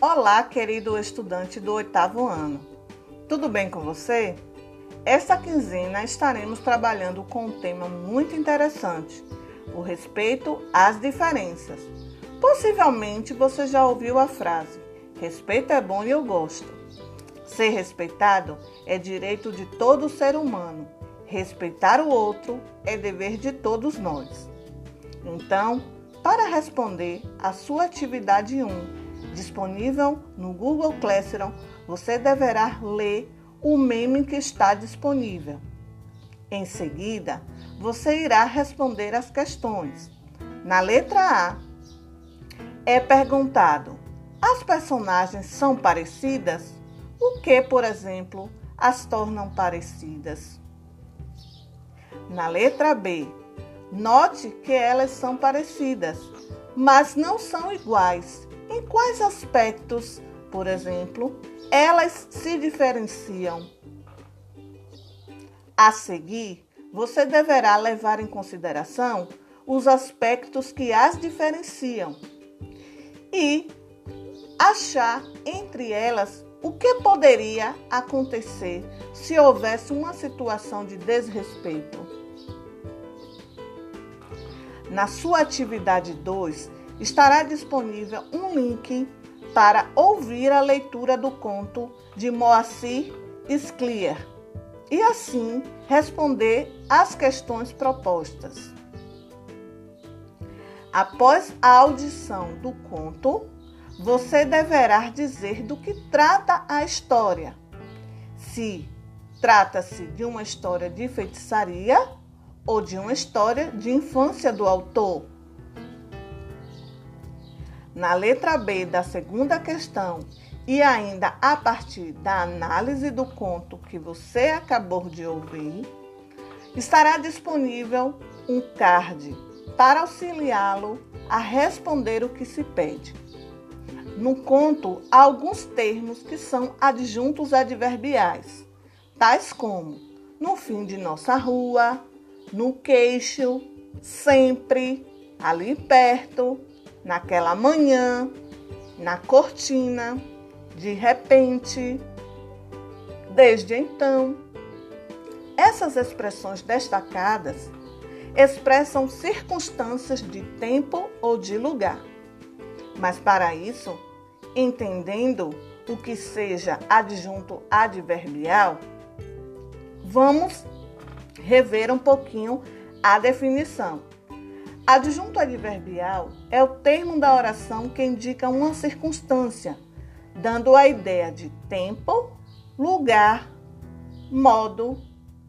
Olá, querido estudante do oitavo ano. Tudo bem com você? Esta quinzena estaremos trabalhando com um tema muito interessante: o respeito às diferenças. Possivelmente você já ouviu a frase: respeito é bom e eu gosto. Ser respeitado é direito de todo ser humano. Respeitar o outro é dever de todos nós. Então, para responder a sua atividade 1, disponível no Google Classroom, você deverá ler o meme que está disponível. Em seguida, você irá responder as questões. Na letra A, é perguntado: as personagens são parecidas? O que, por exemplo, as tornam parecidas? Na letra B, note que elas são parecidas, mas não são iguais em quais aspectos, por exemplo, elas se diferenciam? A seguir, você deverá levar em consideração os aspectos que as diferenciam e achar entre elas o que poderia acontecer se houvesse uma situação de desrespeito. Na sua atividade 2, estará disponível um link para ouvir a leitura do conto de Moacir Sclier e assim responder às questões propostas. Após a audição do conto, você deverá dizer do que trata a história. Se trata-se de uma história de feitiçaria ou de uma história de infância do autor na letra B da segunda questão e ainda a partir da análise do conto que você acabou de ouvir, estará disponível um card para auxiliá-lo a responder o que se pede. No conto, há alguns termos que são adjuntos adverbiais, tais como no fim de nossa rua, no queixo, sempre, ali perto, naquela manhã, na cortina, de repente, desde então. Essas expressões destacadas expressam circunstâncias de tempo ou de lugar. Mas para isso, entendendo o que seja adjunto adverbial, vamos rever um pouquinho a definição. Adjunto adverbial é o termo da oração que indica uma circunstância, dando a ideia de tempo, lugar, modo,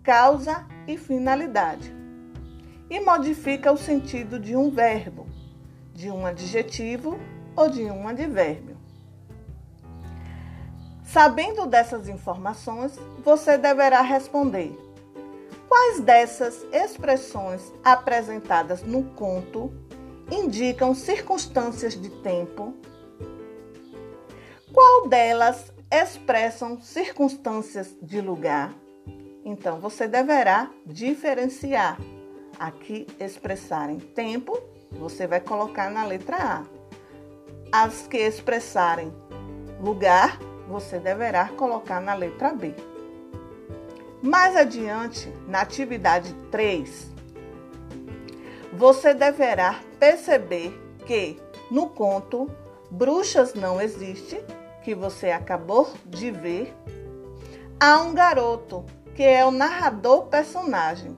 causa e finalidade. E modifica o sentido de um verbo, de um adjetivo ou de um advérbio. Sabendo dessas informações, você deverá responder Quais dessas expressões apresentadas no conto indicam circunstâncias de tempo? Qual delas expressam circunstâncias de lugar? Então você deverá diferenciar. Aqui expressarem tempo, você vai colocar na letra A. As que expressarem lugar, você deverá colocar na letra B. Mais adiante, na atividade 3, você deverá perceber que no conto Bruxas Não Existe, que você acabou de ver, há um garoto que é o narrador personagem.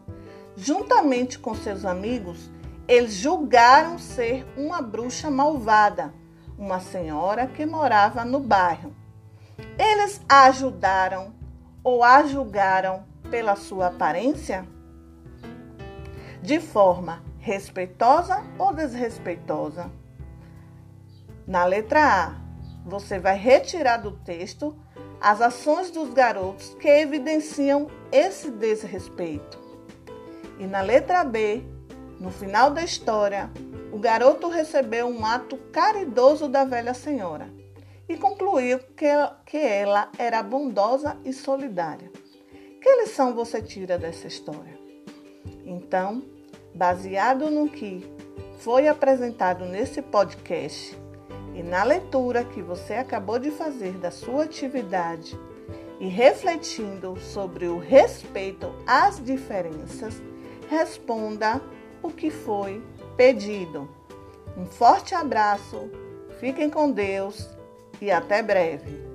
Juntamente com seus amigos, eles julgaram ser uma bruxa malvada, uma senhora que morava no bairro. Eles a ajudaram ou a julgaram pela sua aparência? De forma respeitosa ou desrespeitosa? Na letra A, você vai retirar do texto as ações dos garotos que evidenciam esse desrespeito. E na letra B, no final da história, o garoto recebeu um ato caridoso da velha senhora e concluiu que que ela era bondosa e solidária. Que lição você tira dessa história? Então, baseado no que foi apresentado nesse podcast E na leitura que você acabou de fazer da sua atividade e refletindo sobre o respeito às diferenças, responda o que foi pedido. Um forte abraço, fiquem com Deus e até breve.